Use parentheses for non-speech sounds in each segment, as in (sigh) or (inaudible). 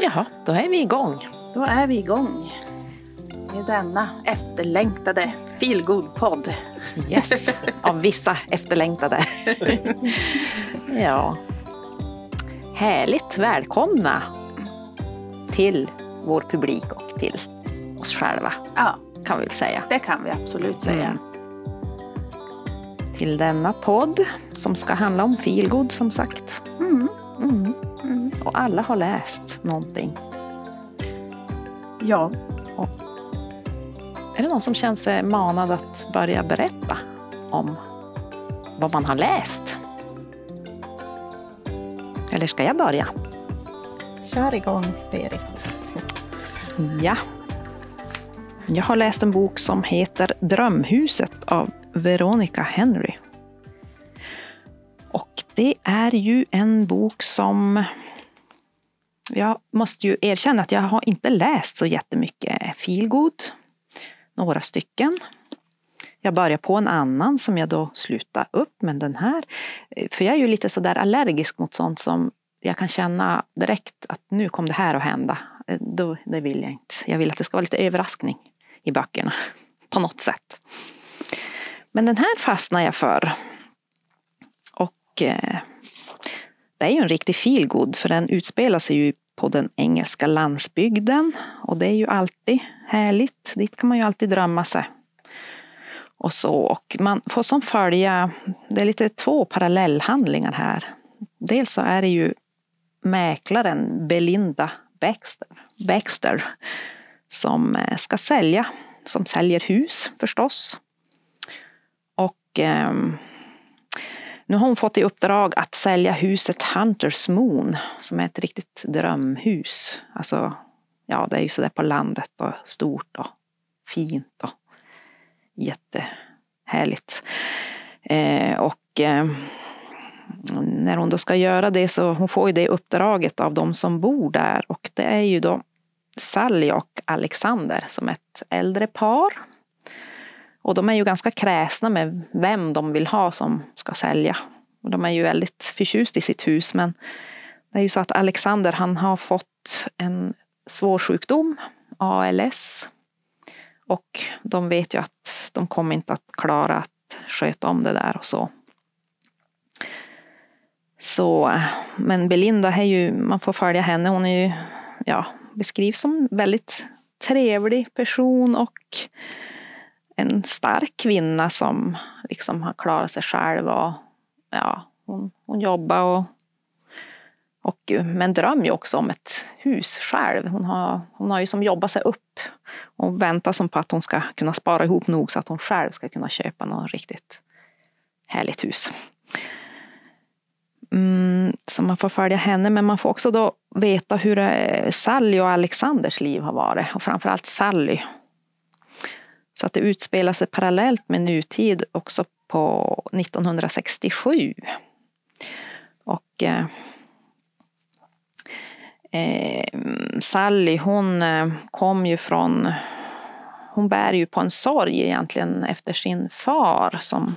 Jaha, då är vi igång. Då är vi igång med denna efterlängtade feelgood-podd. Yes, av vissa efterlängtade. ja. Härligt välkomna till vår publik och till oss själva, Ja, kan vi väl säga. det kan vi absolut säga. Mm. Till denna podd som ska handla om feelgood som sagt. Alla har läst någonting. Ja, Är det någon som känner sig manad att börja berätta om vad man har läst? Eller ska jag börja? kör igång Berit. Ja. Jag har läst en bok som heter Drömhuset av Veronica Henry. Och det är ju en bok som jag måste ju erkänna att jag har inte läst så jättemycket feelgood. Några stycken. Jag började på en annan som jag då slutade upp, men den här, för jag är ju lite sådär allergisk mot sånt som jag kan känna direkt att nu kom det här att hända. Då, det vill jag inte. Jag vill att det ska vara lite överraskning i böckerna. (laughs) På något sätt. Men den här fastnar jag för. Och eh, det är ju en riktig feelgood för den utspelar sig ju på den engelska landsbygden. Och det är ju alltid härligt. Dit kan man ju alltid drömma sig. Och så. Och man får som följa, det är lite två parallellhandlingar här. Dels så är det ju mäklaren Belinda Baxter, Baxter som eh, ska sälja, som säljer hus förstås. Och ehm, nu har hon fått i uppdrag att sälja huset Hunters Moon som är ett riktigt drömhus. Alltså, ja det är ju sådär på landet och stort och fint och jättehärligt. Eh, och eh, när hon då ska göra det så hon får ju det uppdraget av de som bor där och det är ju då Sally och Alexander som ett äldre par. Och de är ju ganska kräsna med vem de vill ha som ska sälja. Och de är ju väldigt förtjust i sitt hus men det är ju så att Alexander han har fått en svår sjukdom, ALS. Och de vet ju att de kommer inte att klara att sköta om det där och så. Så, men Belinda är ju, man får följa henne, hon är ju, ja, beskrivs som väldigt trevlig person och en stark kvinna som liksom har klarat sig själv och ja, hon, hon jobbar och, och men drömmer ju också om ett hus själv. Hon har, hon har ju som jobbat sig upp och väntar som på att hon ska kunna spara ihop nog så att hon själv ska kunna köpa något riktigt härligt hus. Mm, så man får följa henne men man får också då veta hur eh, Sally och Alexanders liv har varit och framförallt Sally. Så att det utspelar sig parallellt med nutid också på 1967. Och eh, eh, Sally hon eh, kom ju från hon bär ju på en sorg egentligen efter sin far som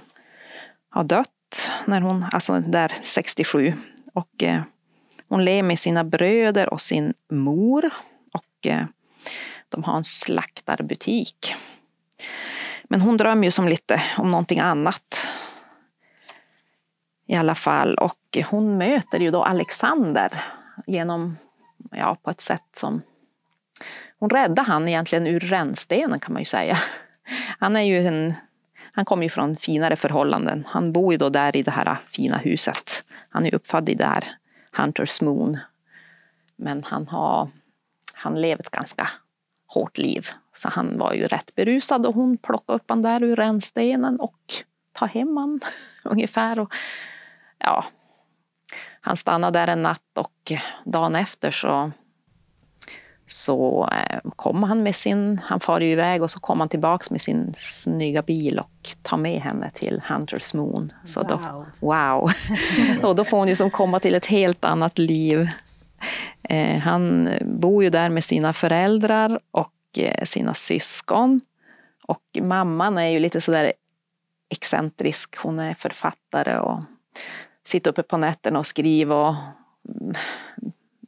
har dött när hon, alltså där 67. Och eh, hon lever med sina bröder och sin mor. Och eh, de har en slaktarbutik. Men hon drömmer ju som lite om någonting annat. I alla fall. Och hon möter ju då Alexander genom, ja på ett sätt som hon räddar han egentligen ur rännstenen kan man ju säga. Han är ju en han kommer ju från finare förhållanden. Han bor ju då där i det här fina huset. Han är uppfödd i där Hunters Moon. Men han har han lever ett ganska hårt liv. Så han var ju rätt berusad och hon plockade upp han där ur rännstenen och tar hem han (laughs) ungefär. Och, ja, han stannade där en natt och dagen efter så så eh, kom han med sin, han far ju iväg och så kom han tillbaks med sin snygga bil och tar med henne till Hunters Moon. Så då, Wow. wow! (laughs) och då får hon ju som komma till ett helt annat liv. Eh, han bor ju där med sina föräldrar och eh, sina syskon. Och mamman är ju lite sådär excentrisk. Hon är författare och sitter uppe på nätterna och skriver och mm,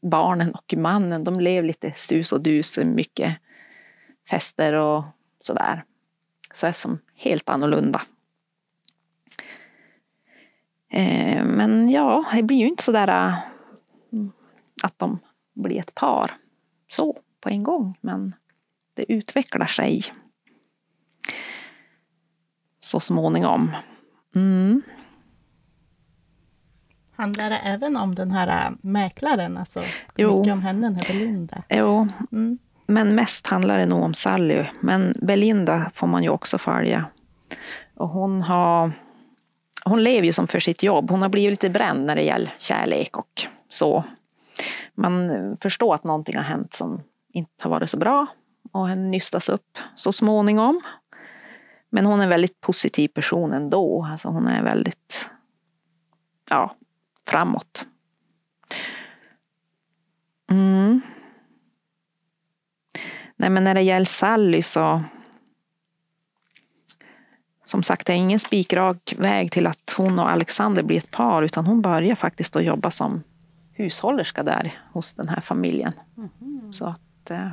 barnen och mannen, de lever lite sus och dus, mycket fester och sådär. Så är som helt annorlunda. Eh, men ja, det blir ju inte sådär att de blir ett par så på en gång. Men det utvecklar sig så småningom. Mm. Handlar det även om den här äh, mäklaren? Alltså, Jo. mycket om henne, den här Belinda? Jo, Mm. men mest handlar det nog om Sally. Men Belinda får man ju också följa. Och hon har... Hon lever ju som för sitt jobb. Hon har blivit lite bränd när det gäller kärlek och så. Man eh, förstår att någonting har hänt som inte har varit så bra. Och hon nystas upp så småningom. Men hon är en väldigt positiv person ändå. Alltså hon är väldigt ja, framåt. Mm. Nej, men när det gäller Sally så som sagt, det är ingen spikrak väg till att hon och Alexander blir ett par, utan hon börjar faktiskt att jobba som hushållerska där hos den här familjen. Så att... eh,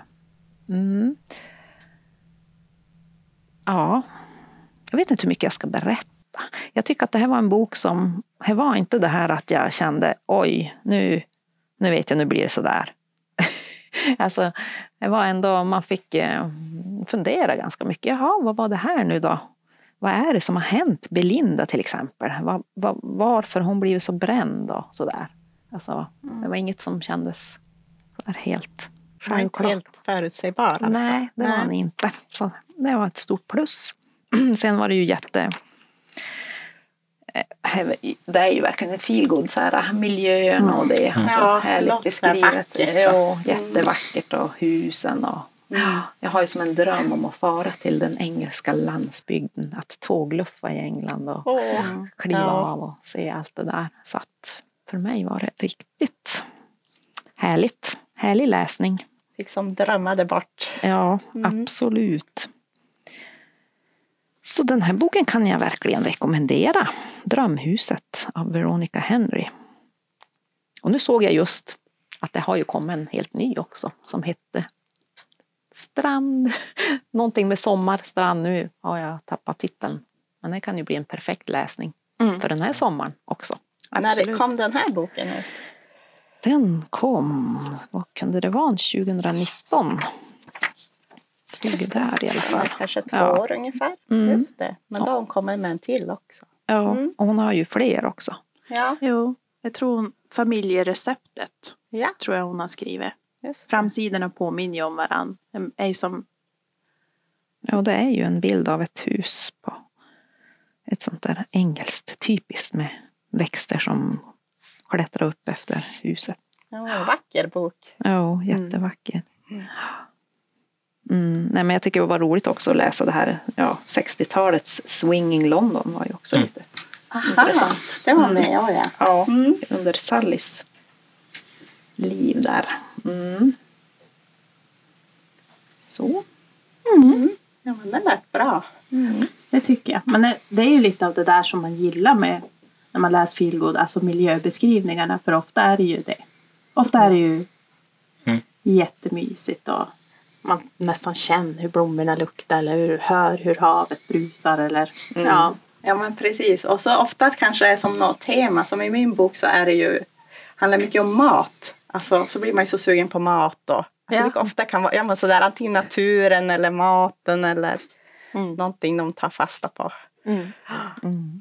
Mm. Ja. Jag vet inte hur mycket jag ska berätta. Jag tycker att det här var en bok som... Det var inte det här att jag kände oj, nu, nu vet jag, nu blir det sådär. (laughs) alltså, det var ändå, man fick eh, fundera ganska mycket. Jaha, vad var det här nu då? Vad är det som har hänt Belinda till exempel? Var, var, varför hon blivit så bränd och sådär? Alltså, det var inget som kändes sådär helt självklart. helt förutsägbar alltså. Nej, det var han inte. Så det var ett stort plus. (clears throat) Sen var det ju jätte... eh, Det är ju verkligen en feelgood, så här, miljön och det är så Ja, härligt beskrivet. vackert. Ja, jättevackert och husen och Mm. jag har ju som en dröm om att fara till den engelska landsbygden, att tågluffa i England och Åh, kliva Ja. av och se allt det där. Så att för mig var det riktigt härligt. Härlig läsning. liksom drömmade bort. Ja, Mm. absolut. Så den här boken kan jag verkligen rekommendera. Drömhuset av Veronica Henry. Och nu såg jag just att det har ju kommit en helt ny också som hette Strand. (laughs) Någonting med sommar, strand. Nu har jag tappat titeln. Men det kan ju bli en perfekt läsning Mm. för den här sommaren också. När Absolut. kom den här boken ut? Den kom, vad kunde det vara, 2019? Stod det där i alla fall. Kanske två Ja. år ungefär. Mm. Just det. Men då har hon kommit med en till också. Ja, Mm. och hon har ju fler också. Ja, Jo, jag tror hon, familjereceptet ja tror jag hon har skrivit. Framsidorna påminner ju om varandra. De är ju som, Ja, det är ju en bild av ett hus på ett sånt där engelskt typiskt med växter som klättrar upp efter huset. Ja, en vacker bok. Ja, jättevacker. Mm. Nej, men jag tycker det var roligt också att läsa det här ja, 60-talets Swinging London var ju också Mm. lite intressant. Det var med, ja ja. Ja, Mm. under Sallys liv där. Mm. Så. Ja, men det lät bra. det tycker jag. Men det, det är ju lite av det där som man gillar med när man läser feelgood, alltså miljöbeskrivningarna. För ofta är det ju det. Ofta är det ju Mm. jättemysigt och man nästan känner hur blommorna luktar eller hur, hör hur havet brusar eller ja. Ja men precis. Och så ofta kanske det är som något tema. Som i min bok så är det ju handlar mycket om mat. Alltså så blir man ju så sugen på mat. Och, alltså, Ja. det ofta kan vara ja, men sådär, antingen naturen eller maten eller Mm. någonting de tar fasta på. Mm.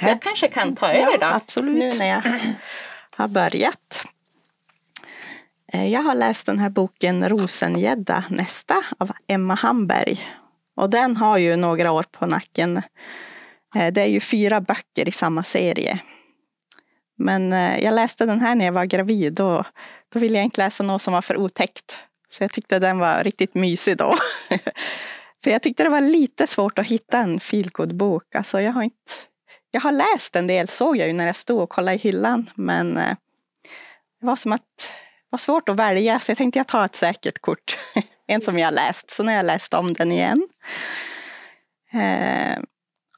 Så jag kanske kan ta över då. absolut. Nu när jag (clears throat) har börjat. Eh, Jag har läst den här boken Rosengädda nästa av Emma Hamberg. Och den har ju några år på nacken. Eh, Det är ju fyra böcker i samma serie. Men eh, jag läste den här när jag var gravid. Då, då ville jag inte läsa något som var för otäckt. Så jag tyckte den var riktigt mysig då. (laughs) för jag tyckte det var lite svårt att hitta en feelgood-bok. Alltså jag har inte jag har läst en del, såg jag ju när jag stod och kollade i hyllan. Men eh, det var som att det var svårt att välja, så jag tänkte jag tar ett säkert kort. (laughs) en som jag har läst, så nu har jag läst om den igen. Eh,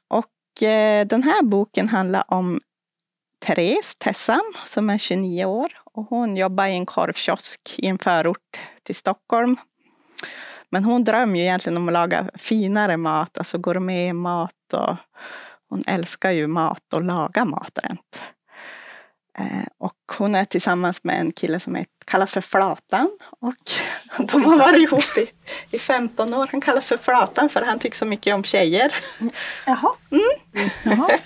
och eh, den här boken handlar om Therese, Tessan, som är 29 år. Och hon jobbar i en korvkiosk i en förort till Stockholm. Men hon drömmer ju egentligen om att laga finare mat, alltså gourmetmat. Och hon älskar ju mat och laga mat rent. Eh, och hon är tillsammans med en kille som är, kallas för Flatan. Och (laughs) de har varit ihop i, i 15 år. Han kallas för Flatan för han tycker så mycket om tjejer. Jaha. Jaha. (laughs)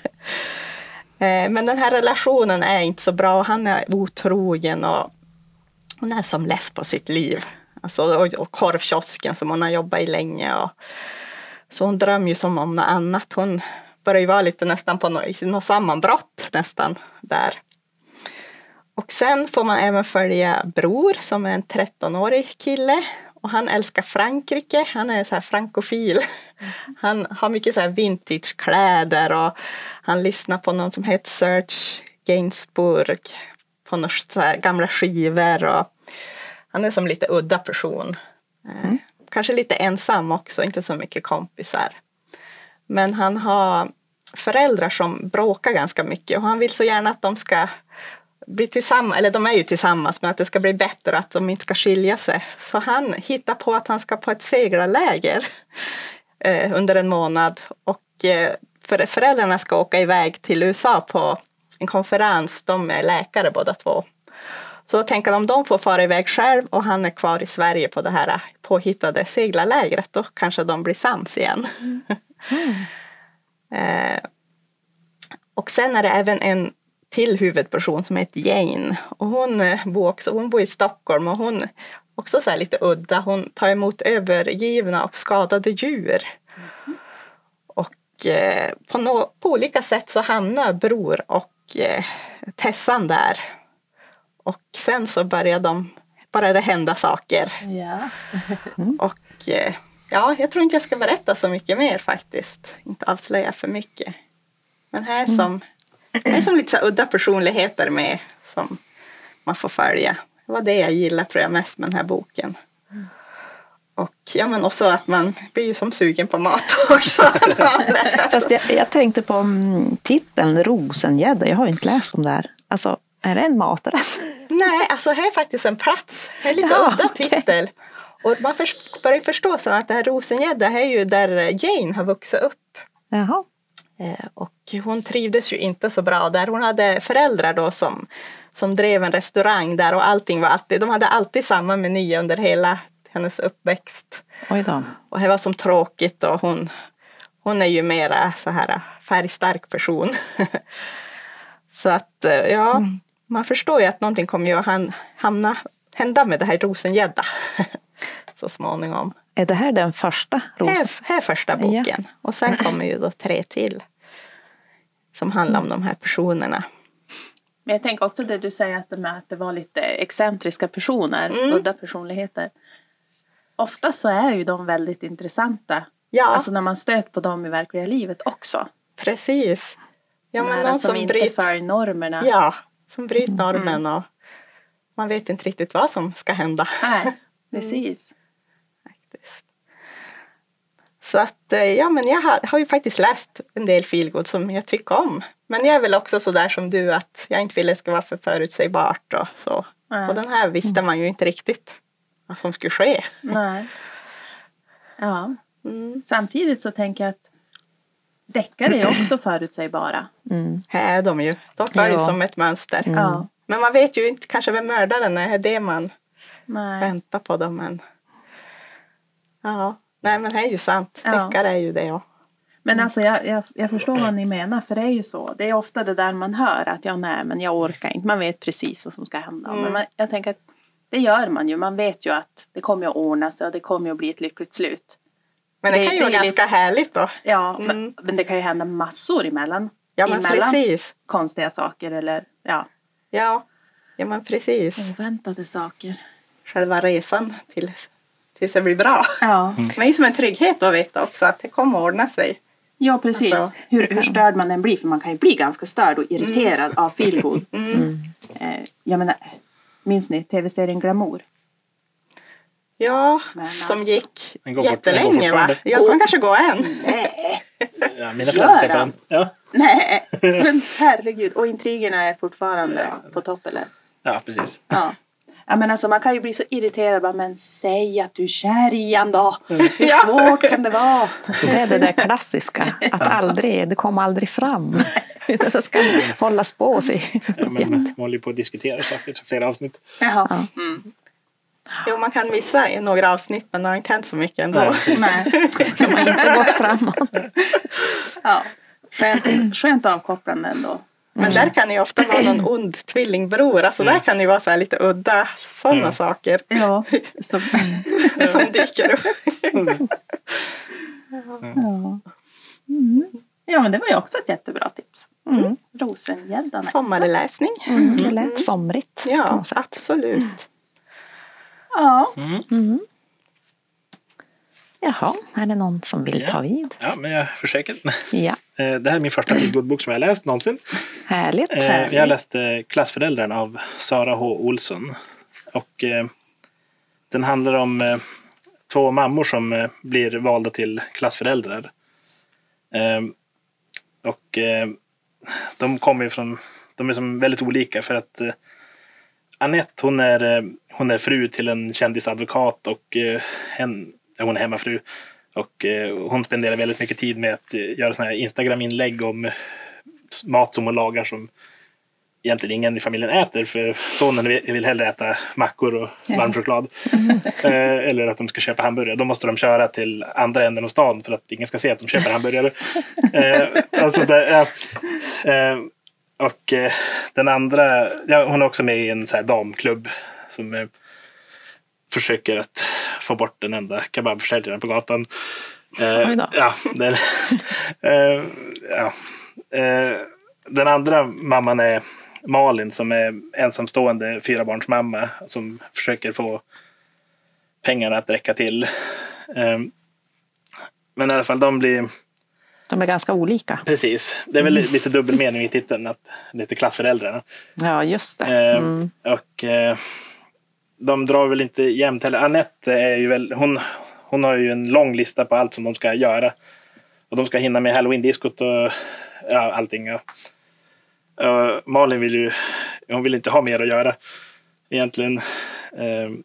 Eh, Men den här relationen är inte så bra. Han är otrogen och hon är som less på sitt liv. Alltså, och, och korvkiosken som hon har jobbat i länge. Och, så hon drömmer ju som om något annat. Hon börjar ju vara lite nästan på något, något sammanbrott nästan där. Och sen får man även följa Bror som är en 13-årig kille. Och han älskar Frankrike. Han är så här frankofil. Han har mycket så här vintagekläder och han lyssnar på någon som heter Serge Gainsbourg. På några så här gamla skivor. Och han är som lite udda person. Eh, Kanske lite ensam också, inte så mycket kompisar. Men han har föräldrar som bråkar ganska mycket och han vill så gärna att de ska bli tillsammans, eller de är ju tillsammans, men att det ska bli bättre, att de inte ska skilja sig. Så han hittar på att han ska på ett seglarläger eh, under en månad och eh, för föräldrarna ska åka iväg till USA på en konferens. De är läkare båda två. Så då tänker de om de får fara iväg själv och han är kvar i Sverige på det här påhittade seglarlägret, då kanske de blir sams igen. Mm eh, och sen är det även en till huvudperson som heter Jane. Och hon eh, bor också, hon bor i Stockholm och hon också så lite udda. Hon tar emot övergivna och skadade djur. Och eh, på, no, på olika sätt så hamnar Bror och eh, Tessan där. Och sen så börjar de, börjar det hända saker. Ja. (laughs) Och eh, ja, jag tror inte jag ska berätta så mycket mer faktiskt. Inte avslöja för mycket. Men här är som, här är som lite så udda personligheter med som man får följa. Det var det jag gillade tror jag mest med den här boken. Och ja men också att man blir ju som sugen på mat (laughs) också. Fast jag, jag tänkte på mm, titeln Rosengädda. Jag har inte läst om det här. Alltså, är det en maträtt? Nej, alltså här är faktiskt en plats. Det är lite Ja, udda okej. titel. Och man förs- börjar förstå sen att det här Rosengädda är ju där Jane har vuxit upp. Jaha. Eh, Och hon trivdes ju inte så bra där. Hon hade föräldrar då som, som drev en restaurang där och allting var alltid, de hade alltid samma meny under hela hennes uppväxt. Oj då. Och det var som tråkigt och hon, hon är ju mera så här färgstark person. (laughs) så att eh, ja, man förstår ju att någonting kommer ju att hamna, hända med det här Rosengädda (laughs) så småningom. Är det här den första rosen? Här, här är första boken. Och sen kommer ju då tre till. Som handlar om de här personerna. Men jag tänker också det du säger att det, med att det var lite excentriska personer, Mm. udda personligheter. Ofta så är ju de väldigt intressanta. Ja, Alltså när man stöter på dem i verkliga livet också. precis. Ja, men någon som, inte bryter, följer normerna. ja, som bryter normen och man vet inte riktigt vad som ska hända. Nej, (laughs) precis. faktiskt. Så att eh, ja, men jag har, har ju faktiskt läst en del feelgood som jag tycker om. Men jag är väl också så där som du att jag inte vill att det ska vara för förutsägbart och så. Nej. Och den här visste man ju inte riktigt vad som skulle ske. Nej. Ja. Mm. Samtidigt så tänker jag att deckare är också förutsägbara. Mm. Här är de ju. De följer Ja. som ett mönster. Mm. Ja. Men man vet ju inte kanske vem mördaren är. Det är det man Nej. väntar på. Dem, men... Ja, nej men det är ju sant. Ja. Deckare är ju det ja. Men alltså jag, jag, jag förstår vad ni menar för det är ju så. Det är ofta det där man hör att ja nej men jag orkar inte. Man vet precis vad som ska hända. Mm. Men man, jag tänker att det gör man ju. Man vet ju att det kommer att ordna sig och det kommer att bli ett lyckligt slut. Men det, Det- kan ju det vara ganska härligt då. Ja, Mm. men, men det kan ju hända massor emellan. Ja men emellan precis. konstiga saker eller ja, Ja, ja men precis. oväntade saker. Själva resan till, tills det blir bra. Ja, Men det är ju som en trygghet att veta också att det kommer att ordna sig. ja precis. Alltså, hur, hur störd man än blir, för man kan ju bli ganska störd och irriterad av feelgood. (laughs) Mm. Eh, jag menar, minns ni tv-serien Glamour? Ja, Men som alltså- gick jättelänge va? fortfarande. Ja, man kanske går än. Nej! (laughs) Ja, mina Gör han? Ja. Nej, (laughs) men herregud. Och intrigerna är fortfarande på topp eller? Ja, precis. Ja. Ja men alltså man kan ju bli så irriterad bara, men säg att du är kär i han då. Mm. (laughs) Hur svårt kan det vara? Det är det där klassiska, att aldrig, det kommer aldrig fram. (laughs) Utan så ska det hållas på sig. Ja, men man håller ju på att diskutera saker i flera avsnitt. Jaha. Jo, man kan missa i några avsnitt men det har inte hänt så mycket ändå. Ja. Nej. (laughs) De har inte gått framåt. Ja. Skönt, skönt avkopplande ändå. Men där kan det ju ofta vara någon ond tvillingbror. Alltså där kan det ju vara så här lite udda sådana Ja. saker Ja. (laughs) Så, som dyker upp. ja. Mm. ja men det var ju också ett jättebra tips. Mm. Rosengädda nästa. Sommarläsning. Mm, somrigt. Ja, absolut. Ja. Jaha, är det någon som vill ta vid? Ja, men jag försöker. Ja, (laughs) Eh, Det här är min första feelgood-bok som jag läst någonsin. härligt. Eh, Jag har läst eh, Klassföräldrarna av Sara H. Olsson. Och den handlar om två mammor som blir valda till klassföräldrar. Eh, och de kommer ju från, de är som väldigt olika för att Annette hon är, hon är fru till en kändisadvokat och ja, hon är hemmafru. Och eh, hon spenderar väldigt mycket tid med att eh, göra såna här Instagram-inlägg om eh, mat som hon lagar som egentligen ingen i familjen äter för sonen vill hellre äta mackor och varm choklad. (laughs) Eller att de ska köpa hamburgare. Då måste de köra till andra änden av stan för att ingen ska se att de köper hamburgare. (laughs) alltså det, och den andra, ja, hon är också med i en så här damklubb som försöker att få bort den enda kebabförsäljaren på gatan. Eh, ja, den, (laughs) eh, ja. Eh, den andra mamman är Malin som är ensamstående fyrabarnsmamma som försöker få pengarna att räcka till. Eh, men i alla fall, de blir De är ganska olika. precis. Det är väl lite dubbelmening i titeln, att lite klassföräldrarna. Ja, just det. Eh, Mm. Och eh, de drar väl inte jämnt heller. Anette är ju väl, hon, hon har ju en lång lista på allt som de ska göra. Och de ska hinna med halloween-diskot och ja, allting. Och, och Malin vill ju, hon vill inte ha mer att göra egentligen. Ehm,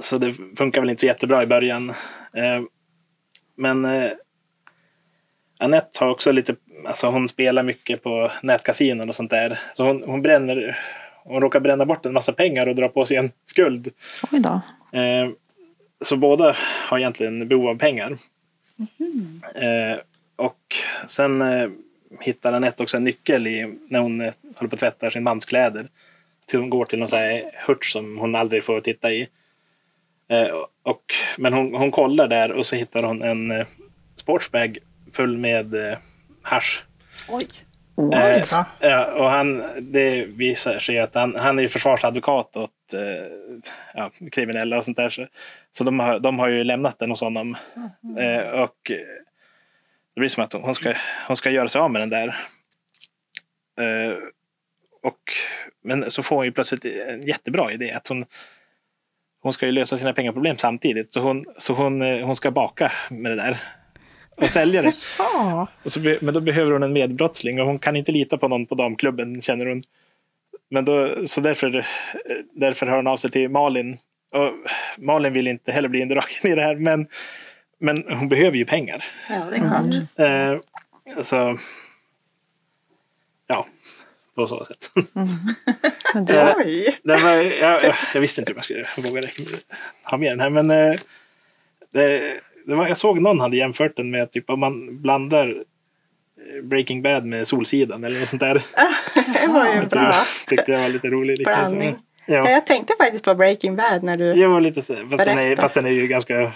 så det funkar väl inte så jättebra i början. Ehm, men eh, Annette har också lite, alltså hon spelar mycket på nätkasinon och sånt där. Så hon, hon bränner, hon råkar bränna bort en massa pengar och dra på sig en skuld. Oj då. Eh, så båda har egentligen behov av pengar. Eh, och sen eh, hittar Anette också en nyckel i, när hon eh, håller på att tvätta sin mans kläder. Till hon går till någon här hurt som hon aldrig får titta i. Eh, och, men hon, hon kollar där och så hittar hon en eh, sportsbag full med eh, hasch. Oj. Eh, Oj då. ja, och han, det visar sig att han, han är försvarsadvokat åt eh, ja, kriminella och sånt där. Så, så de, har, de har ju lämnat den hos honom. Eh, och eh, det blir som att hon ska, hon ska göra sig av med den där. Eh, och, men så får hon ju plötsligt en jättebra idé. Att hon, hon ska ju lösa sina pengaproblem samtidigt. Så hon, så hon, eh, hon ska baka med det där. Och sälja det. (laughs) Ja. Och så, be- men då behöver hon en medbrottsling och hon kan inte lita på någon på damklubben känner hon. Men då, så därför, därför hör hon av sig till Malin. Och Malin vill inte heller bli indragen i det här men, men hon behöver ju pengar. Ja, det är klart. Eh, så ja, på så sätt. (laughs) Men du, Eh, Oj. det var, jag, jag, jag visste inte om jag skulle våga ha med den här men eh, det var, jag såg någon hade jämfört den med typ om man blandar eh, Breaking Bad med Solsidan eller något sånt där. (laughs) Det var ju Jag bra tyckte jag var lite rolig. Lite, blandning. Ja, ja, Jag tänkte faktiskt på Breaking Bad när du jag var lite så, fast, den är, fast den är ju ganska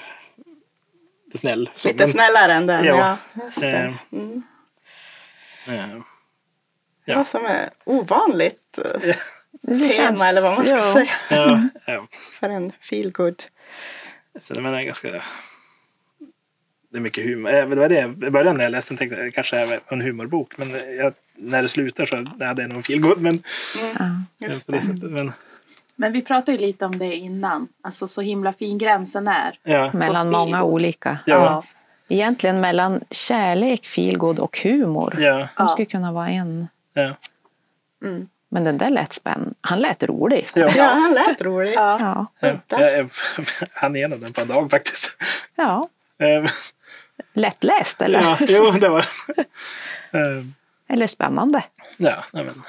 snäll. Så, lite men, snällare än den. Ja. Ja, just det. Eh. Mm. eh, Det Ja. var som är ovanligt eh, (laughs) (laughs) det tema eller vad man ska ja. säga ja, ja, för en feelgood. så den är ganska det är mycket humor. Eh, Det var det i början när jag läste den tänkte jag kanske är en humorbok. Men jag, när det slutar så ja, det är nog en feelgood. Men, Ja. Sättet, men Men vi pratade ju lite om det innan. Alltså så himla fin gränsen är. ja, Mellan många olika. Ja. Egentligen mellan kärlek, feelgood och humor. Ja, De Ja. skulle kunna vara en. ja. Mm. Men den där lät spännande. Han lät rolig. ja. Ja, han lät (laughs) rolig. Ja. Ja. ja. Jag, jag, (laughs) han igenom den på en dag faktiskt. ja. Lättläst eller? ja, jo, (laughs) det var Eh, eller spännande. Ja, nej men.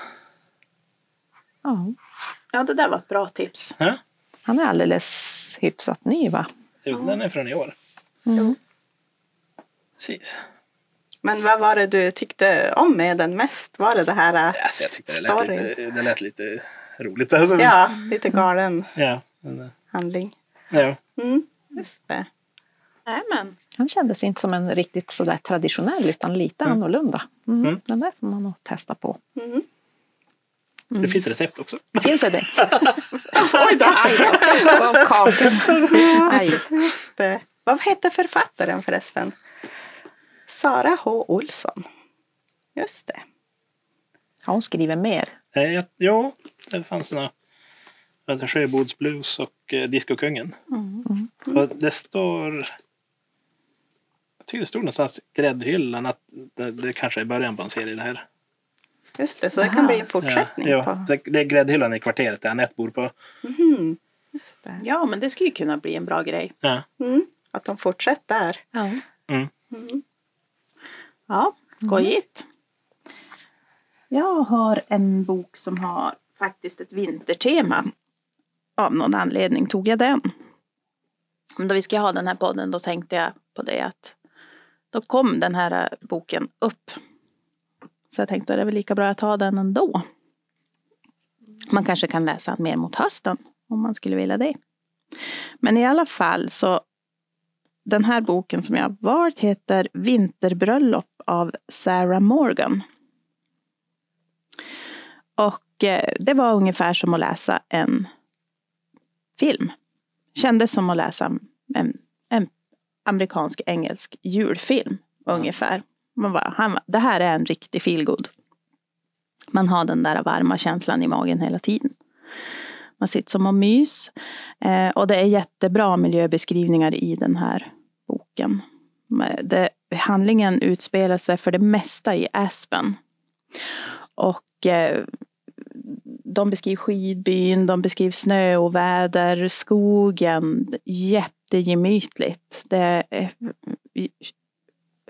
Ja. ja, det där var ett bra tips. Ja, Han är alldeles hyfsat ny va? jo, den är från i år. Mm. Precis. Men vad var det du tyckte om med den mest? Var det det här, äh, Alltså, jag tyckte det lät, lite, det lät lite roligt. Alltså, ja, lite galen ja, eh, handling? ja. Mm, just det. Nej, men. Han kändes inte som en riktigt sådär traditionell utan lite Mm. annorlunda. Mm. Mm. Den där får man nog testa på. Mm. Det finns recept också. Finns det det? (laughs) Oj då! Aj då. Det. Vad hette författaren förresten? Sara H. Olsson. Just det. Har hon skrivit mer? Eh, Jo, det fanns några. Alltså Sjöbodsblues och eh, Discokungen. Mm. Och det står... Det stod någonstans gräddhyllan att det, det kanske är början på en serie det här. Just det, så det Aha. kan bli en Ja, fortsättning ja, på... det, det är gräddhyllan i kvarteret där Anette bor på. Just det. Ja, men det skulle ju kunna bli en bra grej. Ja. Mm. Att de fortsätter. Ja. Mm. Mm. Ja, skojigt. Jag har en bok som har faktiskt ett vintertema. Av någon anledning tog jag den. Men då vi ska ha den här podden då tänkte jag på det att då kom den här eh, boken upp. Så jag tänkte att det är väl lika bra att ta den ändå. Man kanske kan läsa mer mot hösten om man skulle vilja det. Men i alla fall så den här boken som jag har valt heter Vinterbröllop av Sarah Morgan. Och eh, det var ungefär som att läsa en film. Kändes som att läsa en, en amerikansk engelsk julfilm ungefär. Man bara, han, det här är en riktig feelgood. Man har den där varma känslan i magen hela tiden. Man sitter som och mys. Eh, och det är jättebra miljöbeskrivningar i den här boken. Det, handlingen utspelar sig för det mesta i Aspen. Och eh, de beskriver skidbyn, de beskriver snö och väder, skogen. Jättegemytligt. Det är eh,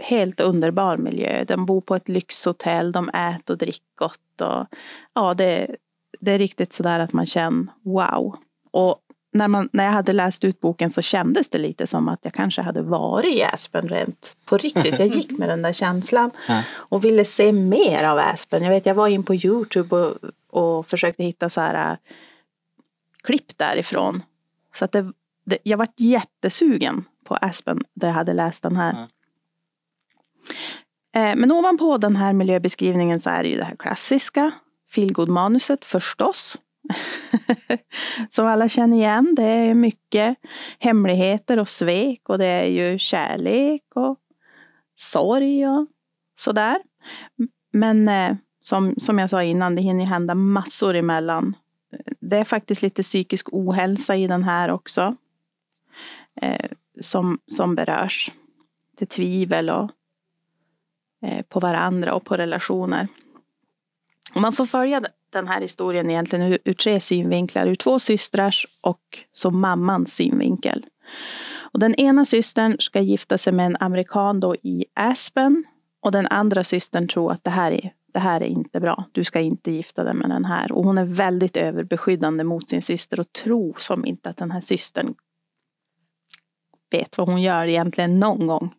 helt underbar miljö. De bor på ett lyxhotell, de äter och dricker gott. Och, ja, det, det är riktigt sådär att man känner wow. Och när, man, när jag hade läst ut boken så kändes det lite som att jag kanske hade varit i Aspen rent på riktigt. Jag gick med den där känslan (laughs) och ville se mer av Aspen. Jag vet, jag var in på Youtube och, och försökte hitta så här äh, klipp därifrån. Så att det, det, jag vart jättesugen på Aspen där jag hade läst den här. Eh, Men ovanpå den här miljöbeskrivningen så är det ju det här klassiska feelgood-manuset förstås. (laughs) Som alla känner igen. Det är mycket hemligheter och svek och det är ju kärlek och sorg och sådär. Men eh, som, som jag sa innan, det hinner ju hända massor emellan. Det är faktiskt lite psykisk ohälsa i den här också. Eh, som, som berörs. Till tvivel och eh, på varandra och på relationer. Och man får följa den här historien egentligen ur, ur tre synvinklar. Ur två systrars och så mammans synvinkel. Och den ena systern ska gifta sig med en amerikan då i Aspen. Och den andra systern tror att det här är, det här är inte bra. Du ska inte gifta dig med den här. Och hon är väldigt överbeskyddande mot sin syster och tror som inte att den här systern vet vad hon gör egentligen någon gång.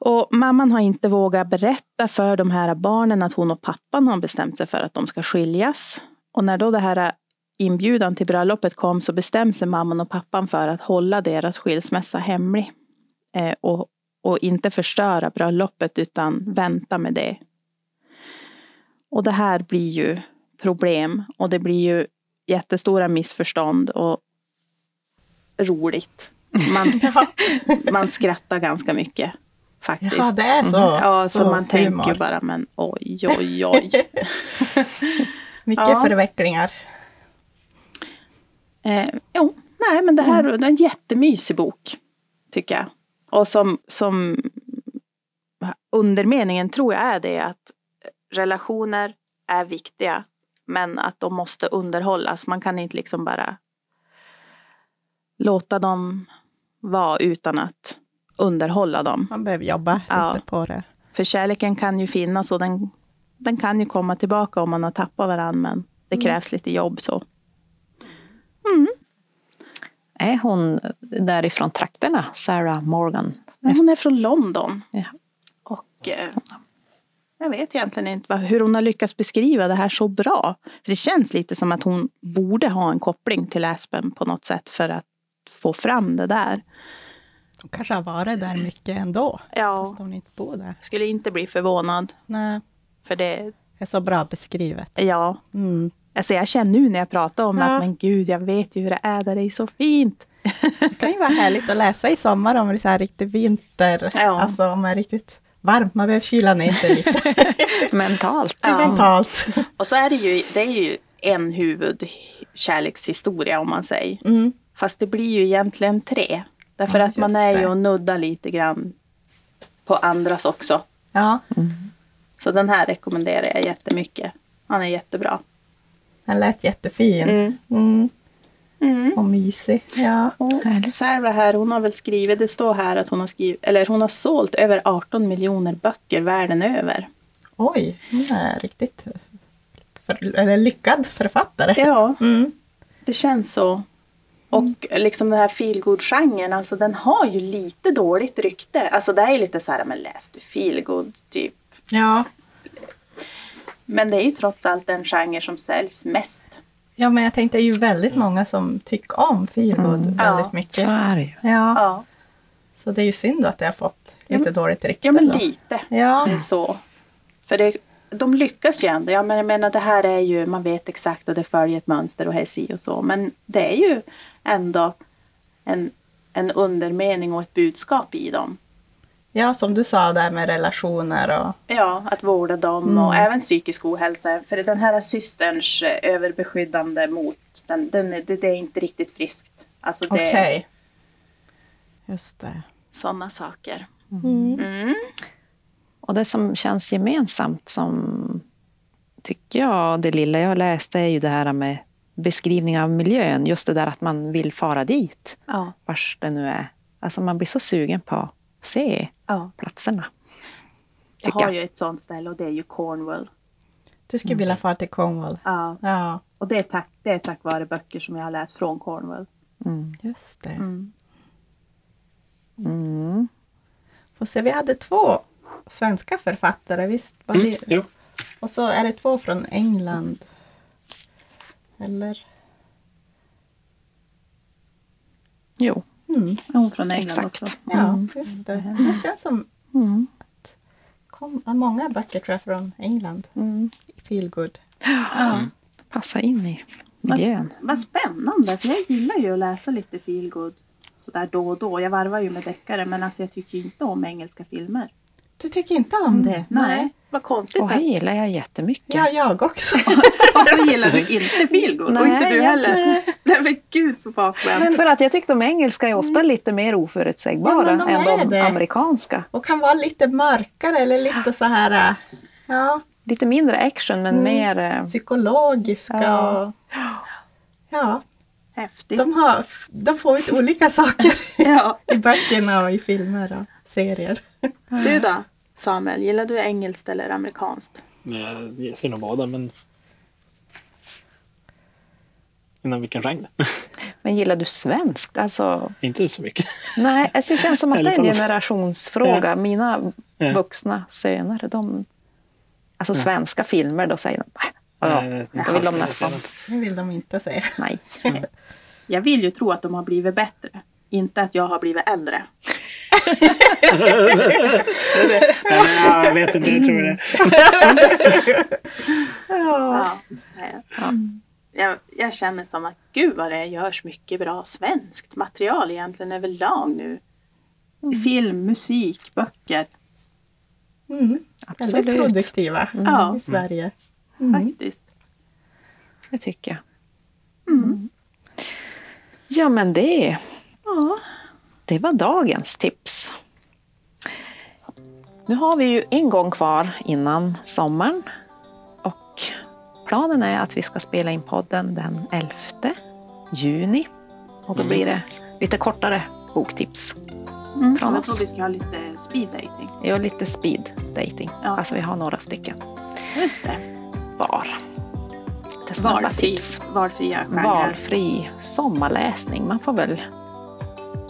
Och mamman har inte vågat berätta för de här barnen att hon och pappan har bestämt sig för att de ska skiljas. Och när då det här inbjudan till bröllopet kom så bestämde sig mamman och pappan för att hålla deras skilsmässa hemlig. Eh, och, och inte förstöra bröllopet utan vänta med det. Och det här blir ju problem och det blir ju jättestora missförstånd och roligt. Man, (laughs) man skrattar ganska mycket faktiskt. Ja, det är så. Ja, så, man tänker humor. ju bara men oj, oj, oj. (laughs) Mycket Ja. förvecklingar. Eh, jo, nej men det här är en jättemysig bok. Tycker jag. Och som, som undermeningen tror jag är det att relationer är viktiga men att de måste underhållas. Man kan inte liksom bara låta dem vara utan att underhålla dem. Man behöver jobba Ja. lite på det. För kärleken kan ju finnas och den, den kan ju komma tillbaka om man har tappat varandra men det krävs lite jobb så. Är hon därifrån trakterna, Sarah Morgan? Men hon är från London. Ja. Och eh, jag vet egentligen inte hur hon har lyckats beskriva det här så bra. För det känns lite som att hon borde ha en koppling till Aspen på något sätt för att få fram det där. Hon kanske har varit där mycket ändå. Ja. Fast hon inte bor där. Skulle inte bli förvånad. Nej, För det, är så bra beskrivet. ja. Mm. Alltså jag känner nu när jag pratar om Ja. att men gud, jag vet ju hur det är där, det är så fint. Det kan ju vara härligt att läsa i sommar om det är så här riktig vinter. Ja. Alltså om det är riktigt varmt. Man behöver kyla ner sig lite. (laughs) Mentalt. Ja. Mentalt. Och så är det ju, det är ju en huvudkärlekshistoria om man säger. Mm. Fast det blir ju egentligen tre. Därför Ja, att man är det. ju och nuddar lite grann på andras också. Ja, Så den här rekommenderar jag jättemycket. Han är jättebra. den lät jättefin. Mm. Mm. Mm. Och mysig. Ja. Och Sarah här, hon har väl skrivit, det står här att hon har skrivit, eller hon har sålt över 18 miljoner böcker världen över. Oj, hon är riktigt för, eller lyckad författare. Ja, Mm. det känns så. Och liksom den här feelgood-genren, alltså den har ju lite dåligt rykte. Alltså det är ju lite så här, men läs du feelgood typ. Ja. Men det är ju trots allt den genre som säljs mest. ja, men jag tänkte det är ju väldigt många som tycker om feelgood Mm. väldigt Ja, mycket. Så är det ju. Ja. Ja, Så det är ju synd att det har fått lite men- dåligt rykte. ja men då. lite. Ja. Så. För det, de lyckas ju ändå. Ja, men jag menar det här är ju, man vet exakt och det följer ett mönster och här si och så. Men det är ju ändå en, en undermening och ett budskap i dem. ja, som du sa där med relationer och Ja, att vårda dem och även psykisk ohälsa. För den här systerns eh, överbeskyddande mot, den, den, det, det är inte riktigt friskt. Alltså det okej. Just det. sådana saker. Mm. Mm. Och det som känns gemensamt som tycker jag, det lilla jag läste är ju det här med beskrivning av miljön. Just det där att man vill fara dit, Ja, vars det nu är. Alltså man blir så sugen på att se ja. platserna. Jag har jag. ju ett sånt ställe och det är ju Cornwall. Du skulle vilja fara till Cornwall. Ja, Ja, och det är, tack, det är tack vare böcker som jag har läst från Cornwall. Mm. just det. Mm. Mm. Får se, vi hade två svenska författare, visst? Var Mm, det? jo. Och så är det två från England. Eller? Jo, Mm. Hon från England Exakt. också. Ja, just det. Det känns som mm. kom, många böcker tror jag från England. Mm. Feel good. Ja. passa in i Vad, miljön. vad spännande, för jag gillar ju att läsa lite feelgood sådär då och då. Jag varvar ju med deckare men alltså jag tycker inte om engelska filmer. Du tycker inte om det? Nej, vad konstigt. Och här gillar jag jättemycket. Ja, jag också. (laughs) Och så (laughs) gillar du inte feelgood och inte du heller. Nej men gud så bakvänt. För att jag tyckte de engelska är ofta lite mer oförutsägbara Ja, de än de det. amerikanska. Och kan vara lite mörkare eller lite så här, äh, ja, Lite mindre action men Mm. mer... eh, psykologiska. Ja. Och, ja, Häftigt. de, har, de får ut olika saker (laughs) Ja. i böckerna och i filmer och serier. (laughs) Du då Samuel, gillar du engelskt eller amerikanskt? Jag ser nog båda men inom vilken genre? (laughs) Men gillar du svenskt? Alltså, Inte så mycket. (laughs) nej, alltså det känns som att det är en generationsfråga. Ja. Mina Ja. vuxna söner, de... Alltså svenska filmer, då säger de "Äh, ja, Eh, då vill de nästan... Det vill de inte säga. Nej. Jag vill ju tro att de har blivit bättre. Inte att jag har blivit äldre. Nej, men jag vet inte, jag tror det. Ja. Jag, jag känner som att gud vad det görs mycket bra svenskt material egentligen överlag nu. Film, musik, böcker. Mm. Väldigt Absolut. produktiva Ja. i Sverige. Faktiskt. Det tycker jag. Mm. Ja, men det... Ja. det var dagens tips. Nu har vi ju en gång kvar innan sommaren. Och planen är att vi ska spela in podden den 11 juni. Och då Mm. blir det lite kortare boktips. Mm. Från Jag oss. tror vi ska ha lite speed dating. Ja, lite speed dating. Ja. Alltså vi har några stycken Just det. var. Valfri, tips. valfria genrer. Valfri sommarläsning. Man får väl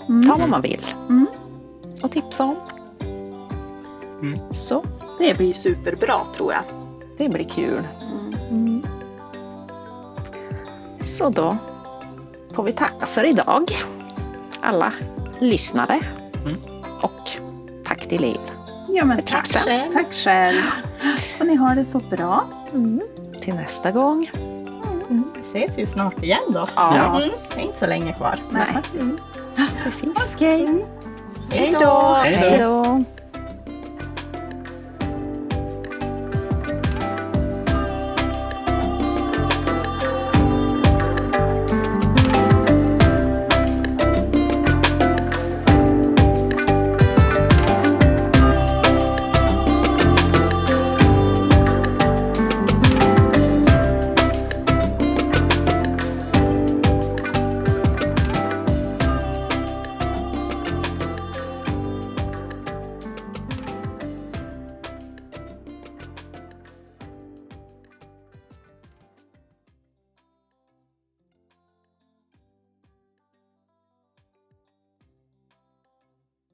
Mm. ta vad man vill. Mm. Och tipsa om. Mm. Så Det blir superbra tror jag. det blir kul. Mm. Så då får vi tacka för idag. Alla lyssnare. Mm. Och tack till er. Ja, men För tack själv. Tack själv. Och ni har det så bra. Till nästa gång. Vi ses ju snart igen då. Ja. Mm, det är inte så länge kvar. Nej. Mm. Precis. Okej. Då! Hej då. Hej då.